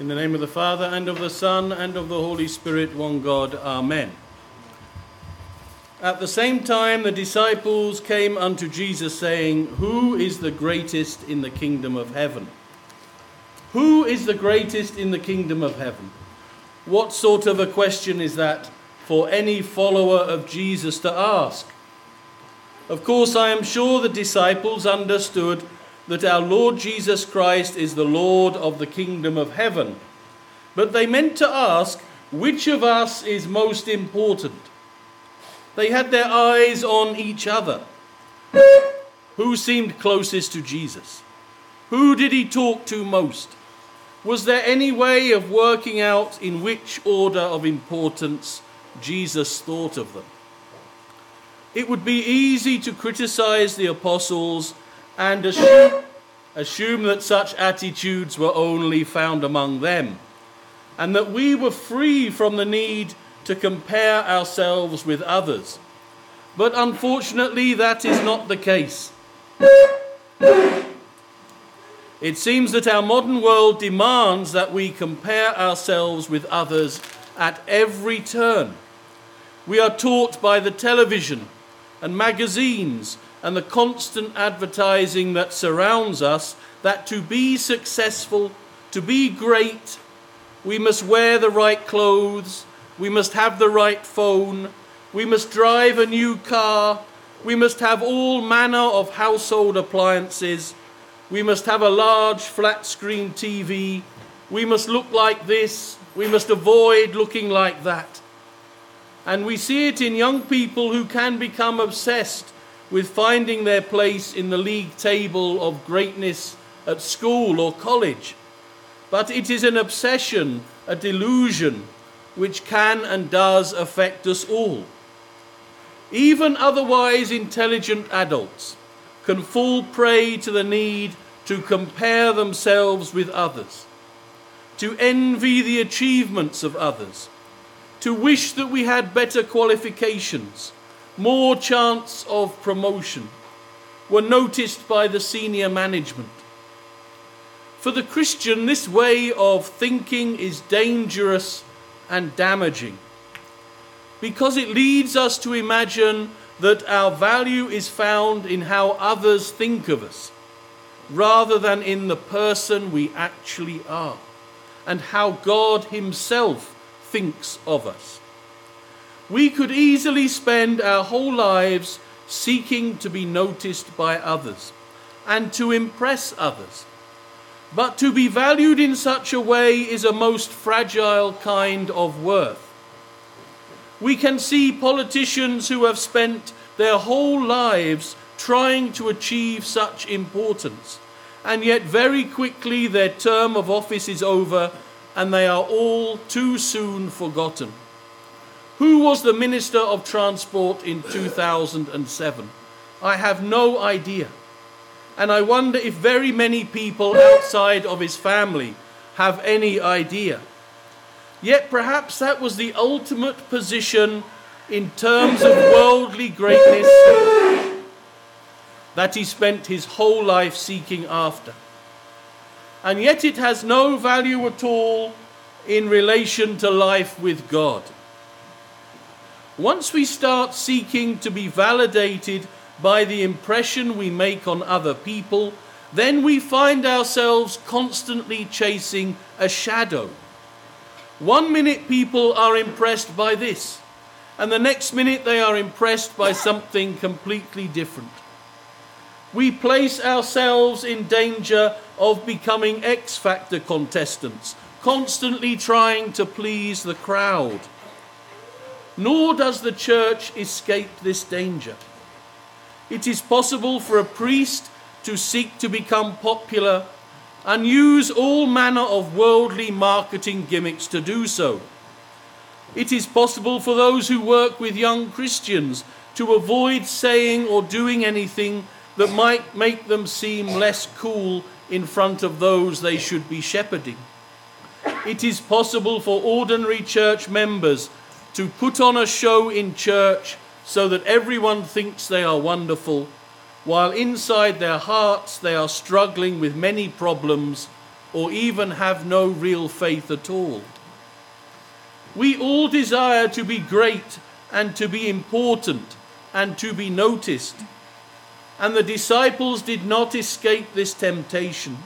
In the name of the Father, and of the Son, and of the Holy Spirit, one God. Amen. At the same time, the disciples came unto Jesus, saying, Who is the greatest in the kingdom of heaven? Who is the greatest in the kingdom of heaven? What sort of a question is that for any follower of Jesus to ask? Of course, I am sure the disciples understood that our Lord Jesus Christ is the Lord of the kingdom of heaven. But they meant to ask, which of us is most important? They had their eyes on each other. Who seemed closest to Jesus? Who did he talk to most? Was there any way of working out in which order of importance Jesus thought of them? It would be easy to criticize the apostles and assume, assume that such attitudes were only found among them, and that we were free from the need to compare ourselves with others. But unfortunately, that is not the case. It seems that our modern world demands that we compare ourselves with others at every turn. We are taught by the television and magazines and the constant advertising that surrounds us that to be successful, to be great, we must wear the right clothes, we must have the right phone, we must drive a new car, we must have all manner of household appliances, we must have a large flat screen TV, we must look like this, we must avoid looking like that. And we see it in young people who can become obsessed with finding their place in the league table of greatness at school or college. But it is an obsession, a delusion, which can and does affect us all. Even otherwise intelligent adults can fall prey to the need to compare themselves with others, to envy the achievements of others, to wish that we had better qualifications more chance of promotion, were noticed by the senior management. For the Christian, this way of thinking is dangerous and damaging because it leads us to imagine that our value is found in how others think of us rather than in the person we actually are and how God Himself thinks of us. We could easily spend our whole lives seeking to be noticed by others and to impress others. But to be valued in such a way is a most fragile kind of worth. We can see politicians who have spent their whole lives trying to achieve such importance, and yet very quickly their term of office is over and they are all too soon forgotten. Who was the Minister of Transport in 2007? I have no idea. And I wonder if very many people outside of his family have any idea. Yet perhaps that was the ultimate position in terms of worldly greatness that he spent his whole life seeking after. And yet it has no value at all in relation to life with God. Once we start seeking to be validated by the impression we make on other people, then we find ourselves constantly chasing a shadow. One minute people are impressed by this, and the next minute they are impressed by something completely different. We place ourselves in danger of becoming X Factor contestants, constantly trying to please the crowd. Nor does the church escape this danger. It is possible for a priest to seek to become popular and use all manner of worldly marketing gimmicks to do so. It is possible for those who work with young Christians to avoid saying or doing anything that might make them seem less cool in front of those they should be shepherding. It is possible for ordinary church members to put on a show in church so that everyone thinks they are wonderful, while inside their hearts they are struggling with many problems or even have no real faith at all. We all desire to be great and to be important and to be noticed. And the disciples did not escape this temptation.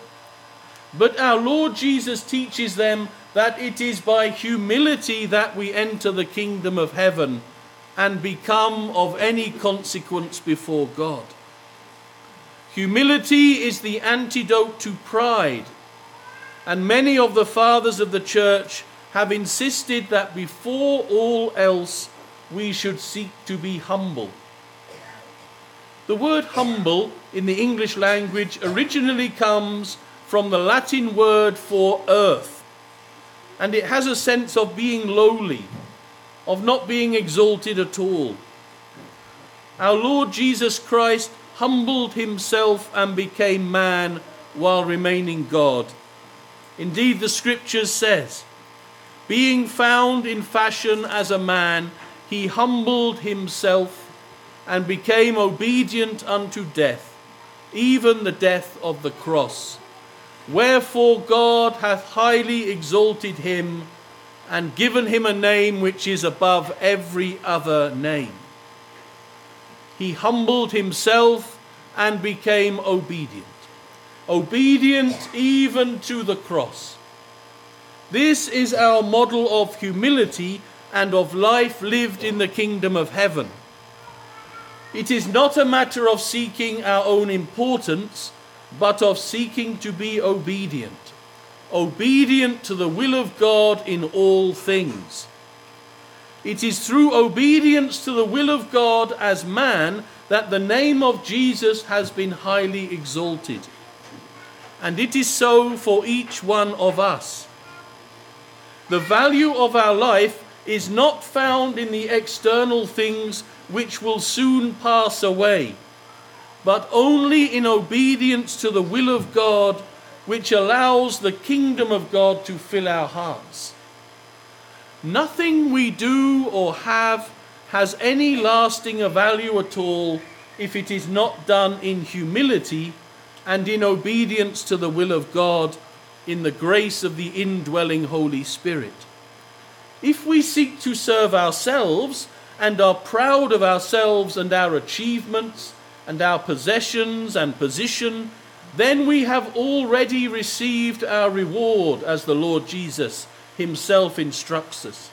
But our Lord Jesus teaches them that it is by humility that we enter the kingdom of heaven and become of any consequence before God. Humility is the antidote to pride, and many of the fathers of the church have insisted that before all else we should seek to be humble. The word humble in the English language originally comes from the Latin word for earth, and it has a sense of being lowly, of not being exalted at all. Our Lord Jesus Christ humbled himself and became man while remaining God. Indeed, the scriptures says, being found in fashion as a man, he humbled himself and became obedient unto death, even the death of the cross. Wherefore God hath highly exalted him and given him a name which is above every other name. He humbled himself and became obedient, obedient even to the cross. This is our model of humility and of life lived in the kingdom of heaven. It is not a matter of seeking our own importance, but of seeking to be obedient, obedient to the will of God in all things. It is through obedience to the will of God as man that the name of Jesus has been highly exalted. And it is so for each one of us. The value of our life is not found in the external things which will soon pass away, but only in obedience to the will of God, which allows the kingdom of God to fill our hearts. Nothing we do or have has any lasting value at all if it is not done in humility and in obedience to the will of God in the grace of the indwelling Holy Spirit. If we seek to serve ourselves and are proud of ourselves and our achievements and our possessions and position, then we have already received our reward, as the Lord Jesus himself instructs us.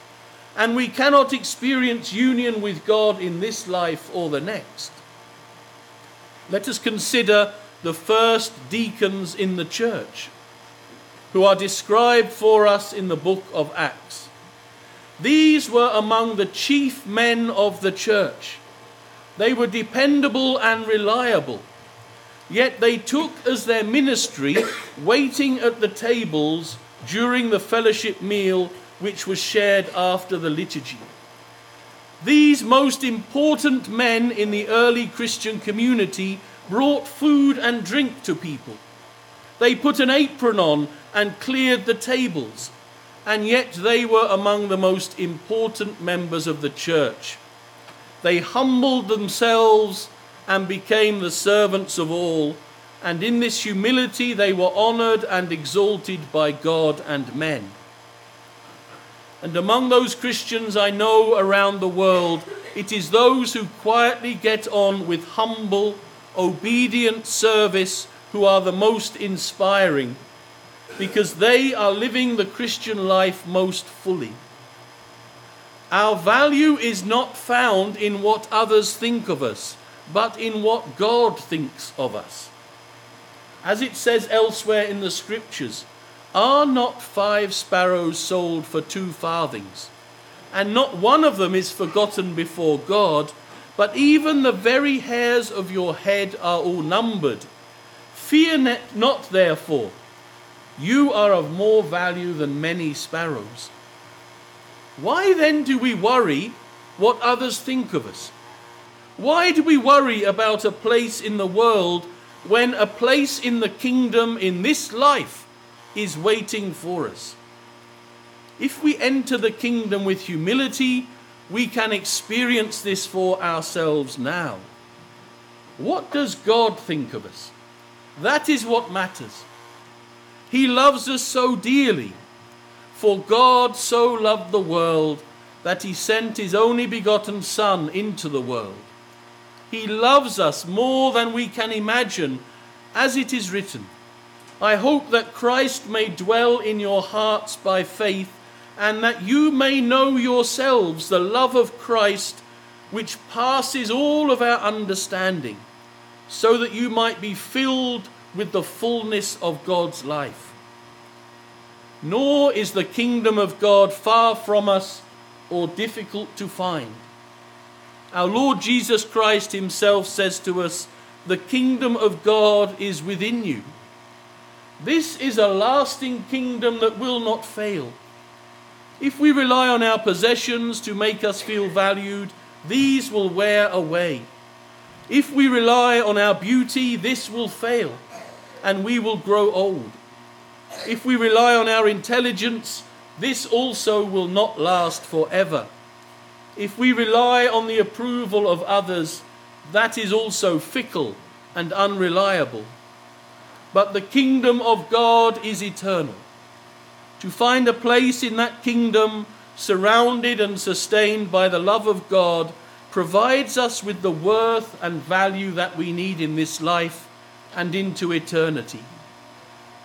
And we cannot experience union with God in this life or the next. Let us consider the first deacons in the church who are described for us in the book of Acts. These were among the chief men of the church. They were dependable and reliable. Yet they took as their ministry waiting at the tables during the fellowship meal which was shared after the liturgy. These most important men in the early Christian community brought food and drink to people. They put an apron on and cleared the tables, and yet they were among the most important members of the church. They humbled themselves and became the servants of all, and in this humility they were honored and exalted by God and men. And among those Christians I know around the world, it is those who quietly get on with humble, obedient service who are the most inspiring because they are living the Christian life most fully. Our value is not found in what others think of us, but in what God thinks of us. As it says elsewhere in the scriptures, are not five sparrows sold for two farthings? And not one of them is forgotten before God, but even the very hairs of your head are all numbered. Fear not, therefore you are of more value than many sparrows. Why then do we worry what others think of us? Why do we worry about a place in the world when a place in the kingdom in this life is waiting for us? If we enter the kingdom with humility, we can experience this for ourselves now. What does God think of us? That is what matters. He loves us so dearly. For God so loved the world that he sent his only begotten Son into the world. He loves us more than we can imagine, as it is written. I hope that Christ may dwell in your hearts by faith, and that you may know yourselves the love of Christ, which passes all of our understanding, so that you might be filled with the fullness of God's life. Nor is the kingdom of God far from us or difficult to find. Our Lord Jesus Christ Himself says to us, The kingdom of God is within you. This is a lasting kingdom that will not fail. If we rely on our possessions to make us feel valued, these will wear away. If we rely on our beauty, this will fail, and we will grow old. If we rely on our intelligence, this also will not last forever. If we rely on the approval of others, that is also fickle and unreliable. But the kingdom of God is eternal. To find a place in that kingdom, surrounded and sustained by the love of God, provides us with the worth and value that we need in this life and into eternity.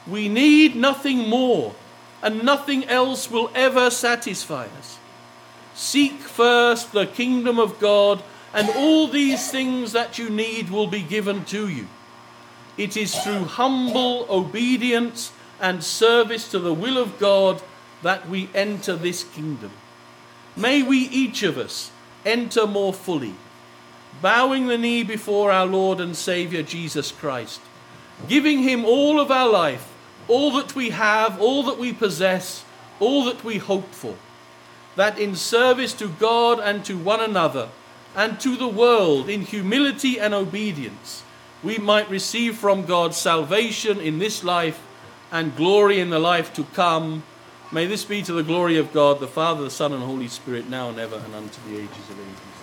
We need nothing more, and nothing else will ever satisfy us. Seek first the kingdom of God, and all these things that you need will be given to you. It is through humble obedience and service to the will of God that we enter this kingdom. May we each of us enter more fully, bowing the knee before our Lord and Saviour Jesus Christ, giving Him all of our life all that we have, all that we possess, all that we hope for, that in service to God and to one another and to the world, in humility and obedience, we might receive from God salvation in this life and glory in the life to come. May this be to the glory of God, the Father, the Son, and Holy Spirit, now and ever, and unto the ages of ages.